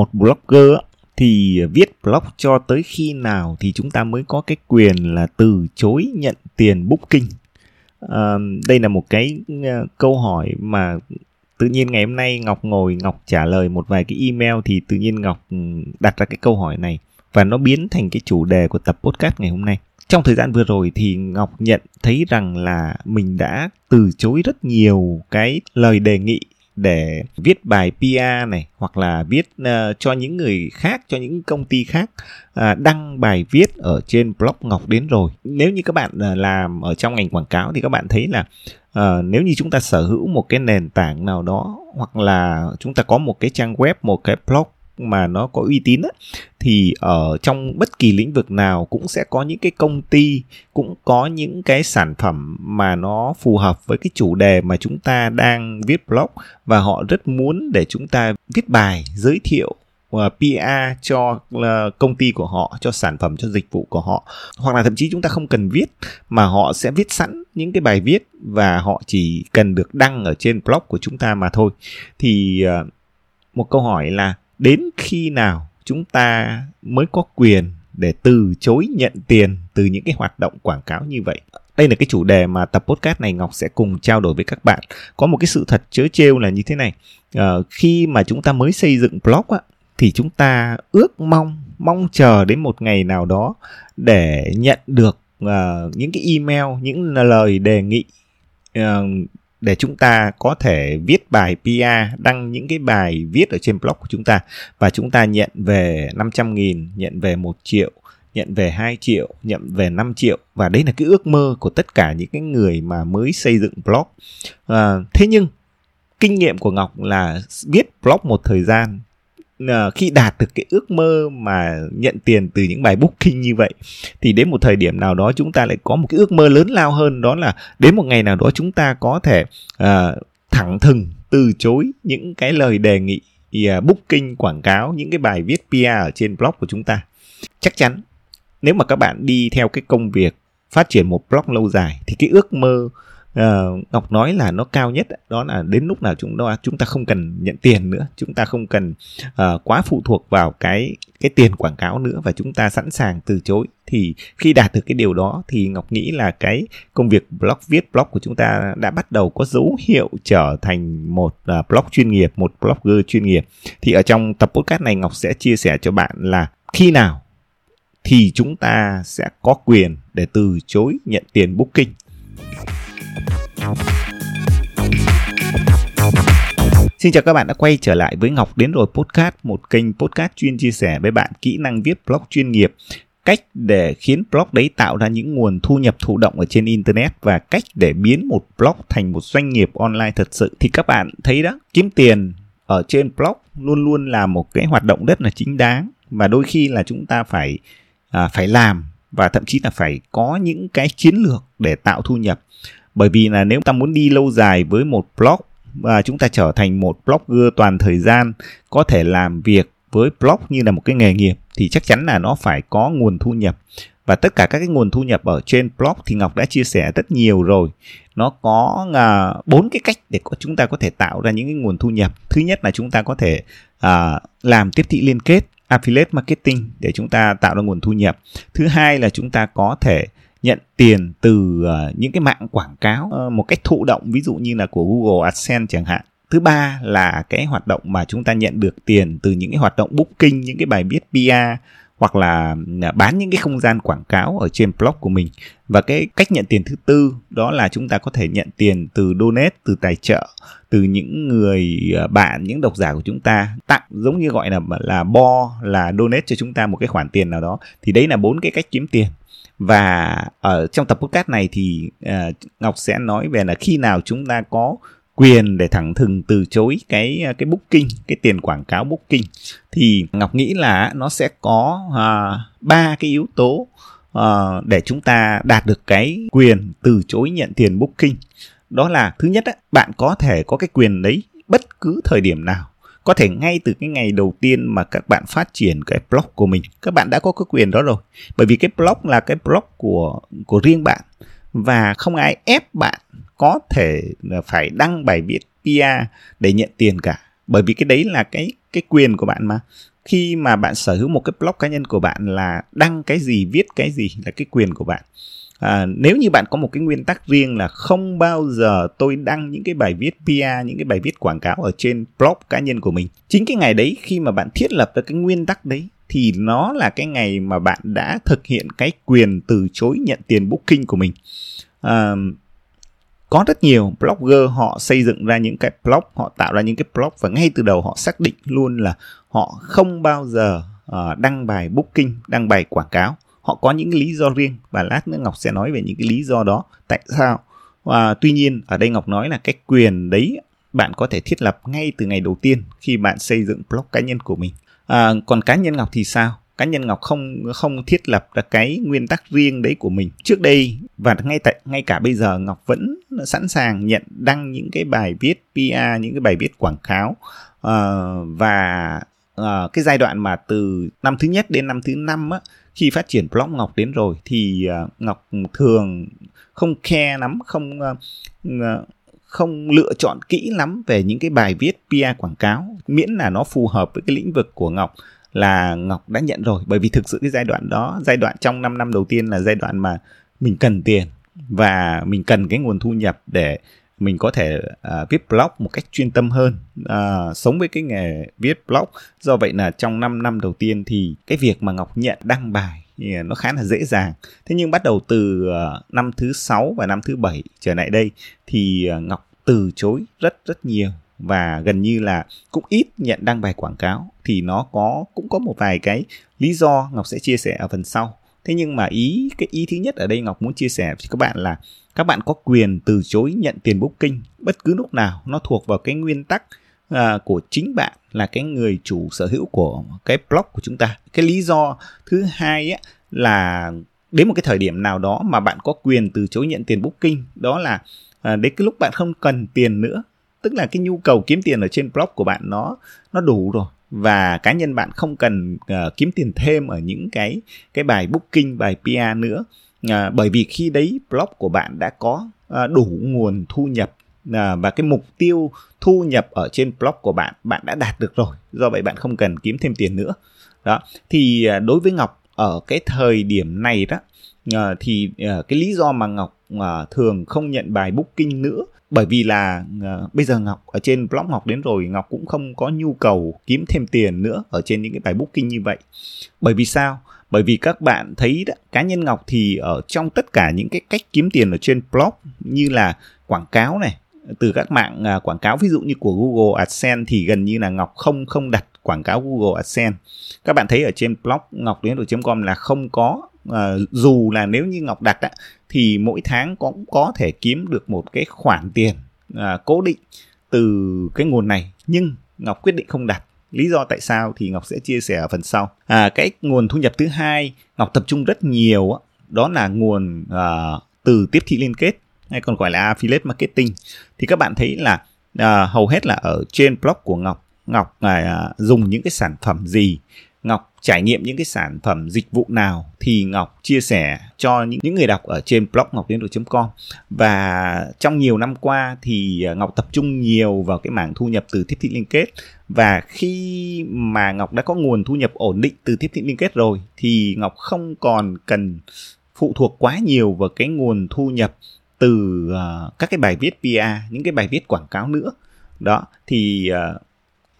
một blogger thì viết blog cho tới khi nào thì chúng ta mới có cái quyền là từ chối nhận tiền booking. À, đây là một cái ờ, câu hỏi mà tự nhiên ngày hôm nay ngọc ngồi ngọc trả lời một vài cái email thì tự nhiên ngọc ừ, đặt ra cái câu hỏi này và nó biến thành cái chủ đề của tập podcast ngày hôm nay. Trong thời gian vừa rồi thì ngọc nhận thấy rằng là mình đã từ chối rất nhiều cái lời đề nghị để viết bài PR này hoặc là viết uh, cho những người khác cho những công ty khác uh, đăng bài viết ở trên blog Ngọc đến rồi. Nếu như các bạn uh, làm ở trong ngành quảng cáo thì các bạn thấy là uh, nếu như chúng ta sở hữu một cái nền tảng nào đó hoặc là chúng ta có một cái trang web một cái blog mà nó có uy tín á, thì ở trong bất kỳ lĩnh vực nào cũng sẽ có những cái công ty cũng có những cái sản phẩm mà nó phù hợp với cái chủ đề mà chúng ta đang viết blog và họ rất muốn để chúng ta viết bài giới thiệu ờ, và PR cho ờ, công ty của họ, cho sản phẩm, cho dịch vụ của họ. Hoặc là thậm chí chúng ta không cần viết mà họ sẽ viết sẵn những cái bài viết và họ chỉ cần được đăng ở trên blog của chúng ta mà thôi. Thì ờ, một câu hỏi là đến khi nào chúng ta mới có quyền để từ chối nhận tiền từ những cái hoạt động quảng cáo như vậy? Đây là cái chủ đề mà tập podcast này ngọc sẽ cùng trao đổi với các bạn. Có một cái sự thật chớ trêu là như thế này. À, khi mà chúng ta mới xây dựng blog á, thì chúng ta ước mong mong chờ đến một ngày nào đó để nhận được uh, những cái email những lời đề nghị uh, để chúng ta có thể viết bài PR, đăng những cái bài viết ở trên blog của chúng ta và chúng ta nhận về 500 nghìn, nhận về 1 triệu, nhận về 2 triệu, nhận về 5 triệu và đấy là cái ước mơ của tất cả những cái người mà mới xây dựng blog. À, thế nhưng kinh nghiệm của Ngọc là viết blog một thời gian Ờ, khi đạt được cái ước mơ mà nhận tiền từ những bài booking như vậy thì đến một thời điểm nào đó chúng ta lại có một cái ước mơ lớn lao hơn đó là đến một ngày nào đó chúng ta có thể uh, thẳng thừng từ chối những cái lời đề nghị uh, booking quảng cáo những cái bài viết PR ở trên blog của chúng ta. Chắc chắn nếu mà các bạn đi theo cái công việc phát triển một blog lâu dài thì cái ước mơ uh, Ngọc nói là nó cao nhất đó là đến lúc nào chúng ta chúng ta không cần nhận tiền nữa chúng ta không cần uh, quá phụ thuộc vào cái cái tiền quảng cáo nữa và chúng ta sẵn sàng từ chối. Thì khi đạt được cái điều đó thì Ngọc nghĩ là cái công việc blog viết blog của chúng ta đã bắt đầu có dấu hiệu trở thành một uh, blog chuyên nghiệp một blogger chuyên nghiệp. Thì ở trong tập podcast này Ngọc sẽ chia sẻ cho bạn là khi nào thì chúng ta sẽ có quyền để từ chối nhận tiền booking. Xin chào các bạn đã quay trở lại với Ngọc đến rồi podcast, một kênh podcast chuyên chia sẻ với bạn kỹ năng viết blog chuyên nghiệp, cách để khiến blog đấy tạo ra những nguồn thu nhập thụ động ở trên internet và cách để biến một blog thành một doanh nghiệp online thật sự. Thì các bạn thấy đó, kiếm tiền ở trên blog luôn luôn là một cái hoạt động rất là chính đáng và đôi khi là chúng ta phải à, phải làm và thậm chí là phải có những cái chiến lược để tạo thu nhập bởi vì là nếu ta muốn đi lâu dài với một blog và chúng ta trở thành một blogger toàn thời gian có thể làm việc với blog như là một cái nghề nghiệp thì chắc chắn là nó phải có nguồn thu nhập. Và tất cả các cái nguồn thu nhập ở trên blog thì ngọc đã chia sẻ rất nhiều rồi. Nó có à, bốn uh, cái cách để chúng ta có thể tạo ra những cái nguồn thu nhập. Thứ nhất là chúng ta có thể uh, làm tiếp thị liên kết affiliate marketing để chúng ta tạo ra nguồn thu nhập. Thứ hai là chúng ta có thể nhận tiền từ uh, những cái mạng quảng cáo uh, một cách thụ động ví dụ như là của Google AdSense chẳng hạn. Thứ ba là cái hoạt động mà chúng ta nhận được tiền từ những cái hoạt động booking những cái bài viết PR hoặc là à, bán những cái không gian quảng cáo ở trên blog của mình. Và cái cách nhận tiền thứ tư đó là chúng ta có thể nhận tiền từ donate từ tài trợ từ những người ờ, bạn những độc giả của chúng ta. Tặng giống như gọi là là bo là donate cho chúng ta một cái khoản tiền nào đó. Thì đấy là bốn cái cách kiếm tiền và ở trong tập podcast này thì uh, Ngọc sẽ nói về là khi nào chúng ta có quyền để thẳng thừng từ chối cái ờ, cái booking cái tiền quảng cáo booking. Thì Ngọc nghĩ là nó sẽ có ờ, ba uh, cái yếu tố uh, để chúng ta đạt được cái quyền từ chối nhận tiền booking. Đó là thứ nhất á, bạn có thể có cái quyền đấy bất cứ thời điểm nào có thể ngay từ cái ngày đầu tiên mà các bạn phát triển cái blog của mình, các bạn đã có cái quyền đó rồi. Bởi vì cái blog là cái blog của của riêng bạn. Và không ai ép bạn có thể phải đăng bài viết PR để nhận tiền cả. Bởi vì cái đấy là cái cái quyền của bạn mà. Khi mà bạn sở hữu một cái blog cá nhân của bạn là đăng cái gì, viết cái gì là cái quyền của bạn à, nếu như bạn có một cái nguyên tắc riêng là không bao giờ tôi đăng những cái bài viết PR những cái bài viết quảng cáo ở trên blog cá nhân của mình. Chính cái ngày đấy khi mà bạn thiết lập ra cái nguyên tắc đấy thì nó là cái ngày mà bạn đã thực hiện cái quyền từ chối nhận tiền booking của mình. À, có rất nhiều blogger họ xây dựng ra những cái blog họ tạo ra những cái blog và ngay từ đầu họ xác định luôn là họ không bao giờ uh, đăng bài booking đăng bài quảng cáo họ có những lý do riêng và lát nữa ngọc sẽ nói về những cái lý do đó. Tại sao? Và tuy nhiên ở đây ngọc nói là cái quyền đấy bạn có thể thiết lập ngay từ ngày đầu tiên khi bạn xây dựng blog cá nhân của mình. À, còn cá nhân ngọc thì sao? Cá nhân ngọc không không thiết lập ra cái nguyên tắc riêng đấy của mình. Trước đây và ngay tại ngay cả bây giờ ngọc vẫn sẵn sàng nhận đăng những cái bài viết PR những cái bài viết quảng cáo uh, và uh, cái giai đoạn mà từ năm thứ nhất đến năm thứ năm á khi phát triển blog ngọc đến rồi thì uh, ngọc thường không khe lắm không uh, không lựa chọn kỹ lắm về những cái bài viết PR quảng cáo. Miễn là nó phù hợp với cái lĩnh vực của ngọc là ngọc đã nhận rồi. Bởi vì thực sự cái giai đoạn đó giai đoạn trong 5 năm đầu tiên là giai đoạn mà mình cần tiền và mình cần cái nguồn thu nhập để mình có thể à, viết blog một cách chuyên tâm hơn à, sống với cái nghề viết blog. Do vậy là trong 5 năm đầu tiên thì cái việc mà ngọc nhận đăng bài thì nó khá là dễ dàng. Thế nhưng bắt đầu từ uh, năm thứ sáu và năm thứ bảy trở lại đây thì uh, ngọc từ chối rất rất nhiều. Và gần như là cũng ít nhận đăng bài quảng cáo. Thì nó có cũng có một vài cái lý do ngọc sẽ chia sẻ ở phần sau. Thế nhưng mà ý cái ý thứ nhất ở đây ngọc muốn chia sẻ với các bạn là các bạn có quyền từ chối nhận tiền booking bất cứ lúc nào nó thuộc vào cái nguyên tắc à, của chính bạn là cái người chủ sở hữu của cái blog của chúng ta. Cái lý do thứ hai ấy, là đến một cái thời điểm nào đó mà bạn có quyền từ chối nhận tiền booking đó là à, đến cái lúc bạn không cần tiền nữa tức là cái nhu cầu kiếm tiền ở trên blog của bạn nó nó đủ rồi và cá nhân bạn không cần uh, kiếm tiền thêm ở những cái cái bài booking bài PR nữa à, bởi vì khi đấy blog của bạn đã có à, đủ nguồn thu nhập à, và cái mục tiêu thu nhập ở trên blog của bạn bạn đã đạt được rồi. Do vậy bạn không cần kiếm thêm tiền nữa. Đó. Thì à, đối với ngọc ở cái thời điểm này đó à, thì à, cái lý do mà ngọc à, thường không nhận bài booking nữa bởi vì là à, bây giờ ngọc ở trên blog ngọc đến rồi ngọc cũng không có nhu cầu kiếm thêm tiền nữa ở trên những cái bài booking như vậy. Bởi vì sao? Bởi vì các bạn thấy đó, cá nhân ngọc thì ở trong tất cả những cái cách kiếm tiền ở trên blog như là quảng cáo này từ các mạng à, quảng cáo ví dụ như của Google AdSense thì gần như là Ngọc không không đặt quảng cáo Google AdSense. Các bạn thấy ở trên blog ngọc đến com là không có à, dù là nếu như Ngọc đặt á, thì mỗi tháng cũng có thể kiếm được một cái khoản tiền à, cố định từ cái nguồn này nhưng Ngọc quyết định không đặt lý do tại sao thì Ngọc sẽ chia sẻ ở phần sau. À, cái nguồn thu nhập thứ hai Ngọc tập trung rất nhiều đó là nguồn uh, từ tiếp thị liên kết hay còn gọi là affiliate marketing. Thì các bạn thấy là uh, hầu hết là ở trên blog của Ngọc. Ngọc uh, dùng những cái sản phẩm gì? Ngọc trải nghiệm những cái sản phẩm dịch vụ nào thì Ngọc chia sẻ cho những người đọc ở trên blog ngọc tiến com. Và trong nhiều năm qua thì à, Ngọc tập trung nhiều vào cái mảng thu nhập từ tiếp thị liên kết. Và khi mà Ngọc đã có nguồn thu nhập ổn định từ tiếp thị liên kết rồi thì Ngọc không còn cần phụ thuộc quá nhiều vào cái nguồn thu nhập từ à, các cái bài viết PR những cái bài viết quảng cáo nữa. Đó, thì à,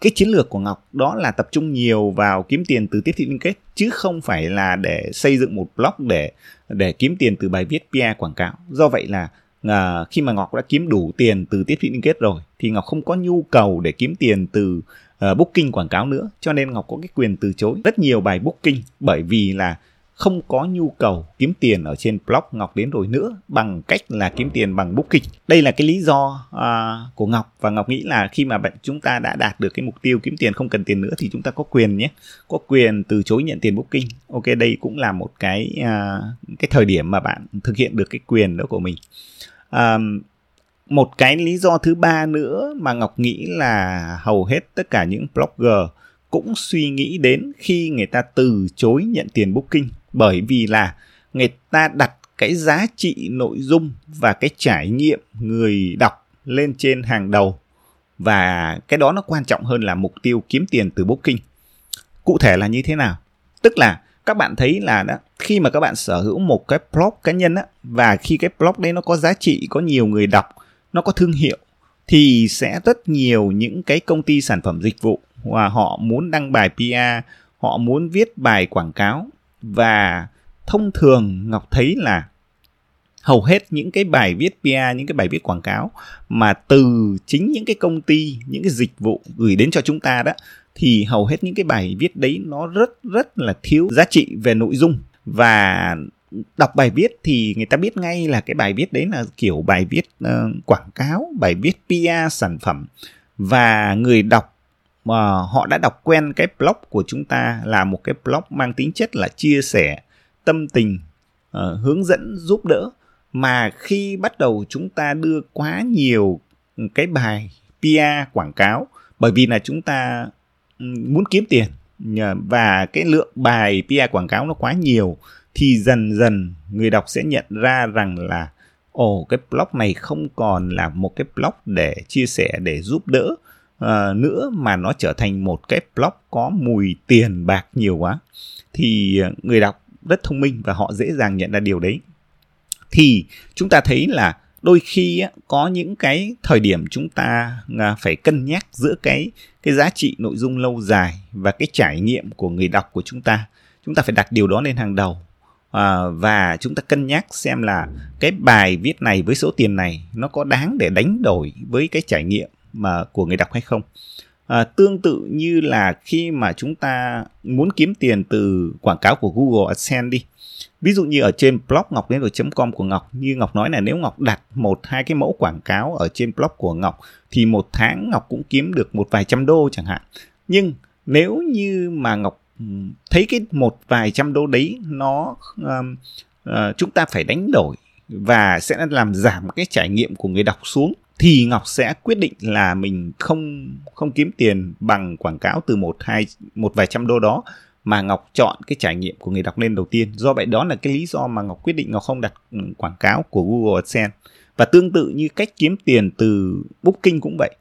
cái chiến lược của Ngọc đó là tập trung nhiều vào kiếm tiền từ tiếp thị liên kết chứ không phải là để xây dựng một blog để để kiếm tiền từ bài viết PR quảng cáo. Do vậy là à, khi mà Ngọc đã kiếm đủ tiền từ tiếp thị liên kết rồi thì Ngọc không có nhu cầu để kiếm tiền từ uh, booking quảng cáo nữa cho nên Ngọc có cái quyền từ chối rất nhiều bài booking bởi vì là không có nhu cầu kiếm tiền ở trên blog Ngọc đến rồi nữa bằng cách là kiếm tiền bằng booking. Đây là cái lý do uh, của Ngọc và Ngọc nghĩ là khi mà bạn chúng ta đã đạt được cái mục tiêu kiếm tiền không cần tiền nữa thì chúng ta có quyền nhé, có quyền từ chối nhận tiền booking. Ok, đây cũng là một cái uh, cái thời điểm mà bạn thực hiện được cái quyền đó của mình. Uh, một cái lý do thứ ba nữa mà Ngọc nghĩ là hầu hết tất cả những blogger cũng suy nghĩ đến khi người ta từ chối nhận tiền booking bởi vì là người ta đặt cái giá trị nội dung và cái trải nghiệm người đọc lên trên hàng đầu. Và cái đó nó quan trọng hơn là mục tiêu kiếm tiền từ booking cụ thể là như thế nào? Tức là các bạn thấy là đó khi mà các bạn sở hữu một cái blog cá nhân á, và khi cái blog đấy nó có giá trị, có nhiều người đọc, nó có thương hiệu, thì sẽ rất nhiều những cái công ty sản phẩm dịch vụ và họ muốn đăng bài PR họ muốn viết bài quảng cáo và thông thường ngọc thấy là hầu hết những cái bài viết PR, những cái bài viết quảng cáo mà từ chính những cái công ty, những cái dịch vụ gửi đến cho chúng ta đó thì hầu hết những cái bài viết đấy nó rất rất là thiếu giá trị về nội dung. Và đọc bài viết thì người ta biết ngay là cái bài viết đấy là kiểu bài viết uh, quảng cáo, bài viết PR sản phẩm. Và người đọc mà họ đã đọc quen cái blog của chúng ta là một cái blog mang tính chất là chia sẻ tâm tình uh, hướng dẫn giúp đỡ. Mà khi bắt đầu chúng ta đưa quá nhiều cái bài PR quảng cáo bởi vì là chúng ta ừ, muốn kiếm tiền và cái lượng bài PR quảng cáo nó quá nhiều thì dần dần người đọc sẽ nhận ra rằng là ồ cái blog này không còn là một cái blog để chia sẻ để giúp đỡ uh, nữa mà nó trở thành một cái blog có mùi tiền bạc nhiều quá thì ờ, người đọc rất thông minh và họ dễ dàng nhận ra điều đấy. Thì chúng ta thấy là đôi khi có những cái thời điểm chúng ta à, phải cân nhắc giữa cái cái giá trị nội dung lâu dài và cái trải nghiệm của người đọc của chúng ta. Chúng ta phải đặt điều đó lên hàng đầu à, và chúng ta cân nhắc xem là cái bài viết này với số tiền này nó có đáng để đánh đổi với cái trải nghiệm mà của người đọc hay không. À, tương tự như là khi mà chúng ta muốn kiếm tiền từ quảng cáo của Google AdSense đi. Ví dụ như ở trên blog ngọc đến com của ngọc như ngọc nói là nếu ngọc đặt một hai cái mẫu quảng cáo ở trên blog của ngọc thì một tháng ngọc cũng kiếm được một vài trăm đô chẳng hạn. Nhưng nếu như mà ngọc thấy cái một vài trăm đô đấy nó um, uh, chúng ta phải đánh đổi và sẽ làm giảm cái trải nghiệm của người đọc xuống thì ngọc sẽ quyết định là mình không không kiếm tiền bằng quảng cáo từ một hai một vài trăm đô đó mà Ngọc chọn cái trải nghiệm của người đọc lên đầu tiên. Do vậy đó là cái lý do mà Ngọc quyết định Ngọc không đặt quảng cáo của Google AdSense. Và tương tự như cách kiếm tiền từ Booking cũng vậy.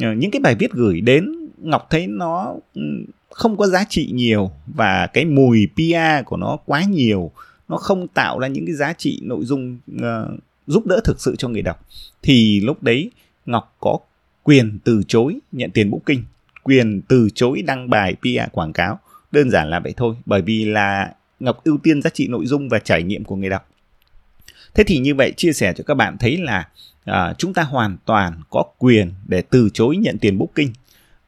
Ờ, những cái bài viết gửi đến Ngọc thấy nó ừ, không có giá trị nhiều và cái mùi PR của nó quá nhiều. Nó không tạo ra những cái giá trị nội dung uh, giúp đỡ thực sự cho người đọc. Thì lúc đấy Ngọc có quyền từ chối nhận tiền booking, quyền từ chối đăng bài PR quảng cáo. Đơn giản là vậy thôi bởi vì là ngọc ưu tiên giá trị nội dung và trải nghiệm của người đọc. Thế thì như vậy chia sẻ cho các bạn thấy là à, chúng ta hoàn toàn có quyền để từ chối nhận tiền booking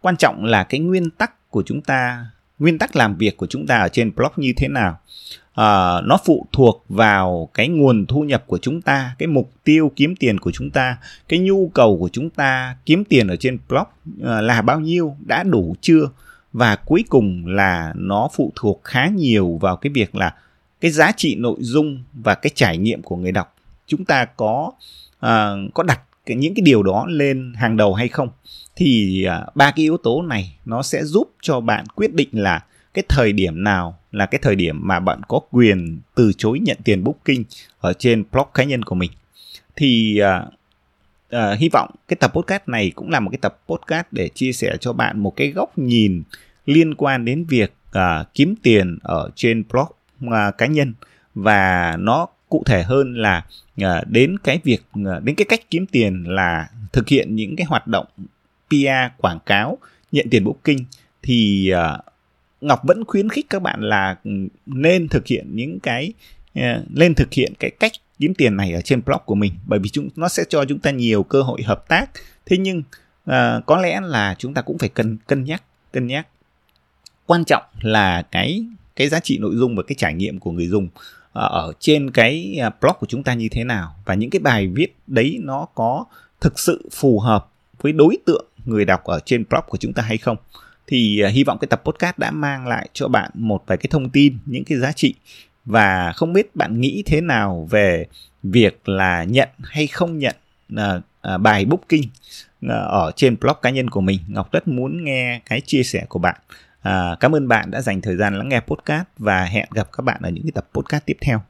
quan trọng là cái nguyên tắc của chúng ta nguyên tắc làm việc của chúng ta ở trên blog như thế nào uh, nó phụ thuộc vào cái nguồn thu nhập của chúng ta cái mục tiêu kiếm tiền của chúng ta cái nhu cầu của chúng ta kiếm tiền ở trên blog uh, ờ, là bao nhiêu đã đủ chưa? Và cuối cùng là nó phụ thuộc khá nhiều vào cái việc là cái giá trị nội dung và cái trải nghiệm của người đọc. Chúng ta có uh, có đặt cái, những cái điều đó lên hàng đầu hay không? Thì uh, ba cái yếu tố này nó sẽ giúp cho bạn quyết định là cái thời điểm nào là cái thời điểm mà bạn có quyền từ chối nhận tiền booking ở trên blog cá nhân của mình? Thì uh, uh, hy vọng cái tập podcast này cũng là một cái tập podcast để chia sẻ cho bạn một cái góc nhìn liên quan đến việc uh, kiếm tiền ở trên blog uh, cá nhân. Và nó cụ thể hơn là uh, đến cái việc uh, đến cái cách kiếm tiền là thực hiện những cái hoạt động PR quảng cáo nhận tiền booking. Thì uh, Ngọc vẫn khuyến khích các bạn là ừ, nên thực hiện những cái ờ, lên thực hiện cái cách kiếm tiền này ở trên blog của mình. Bởi vì chúng nó sẽ cho chúng ta nhiều cơ hội hợp tác. Thế nhưng uh, có lẽ là chúng ta cũng phải cân cân nhắc cân nhắc. Quan trọng là cái cái giá trị nội dung và cái trải nghiệm của người dùng ờ, ở trên cái blog của chúng ta như thế nào. Và những cái bài viết đấy nó có thực sự phù hợp với đối tượng người đọc ở trên blog của chúng ta hay không thì à, hy vọng cái tập podcast đã mang lại cho bạn một vài cái thông tin những cái giá trị. Và không biết bạn nghĩ thế nào về việc là nhận hay không nhận à, à, bài booking ở trên blog cá nhân của mình. Ngọc rất muốn nghe cái chia sẻ của bạn. À, cảm ơn bạn đã dành thời gian lắng nghe podcast và hẹn gặp các bạn ở những cái tập podcast tiếp theo.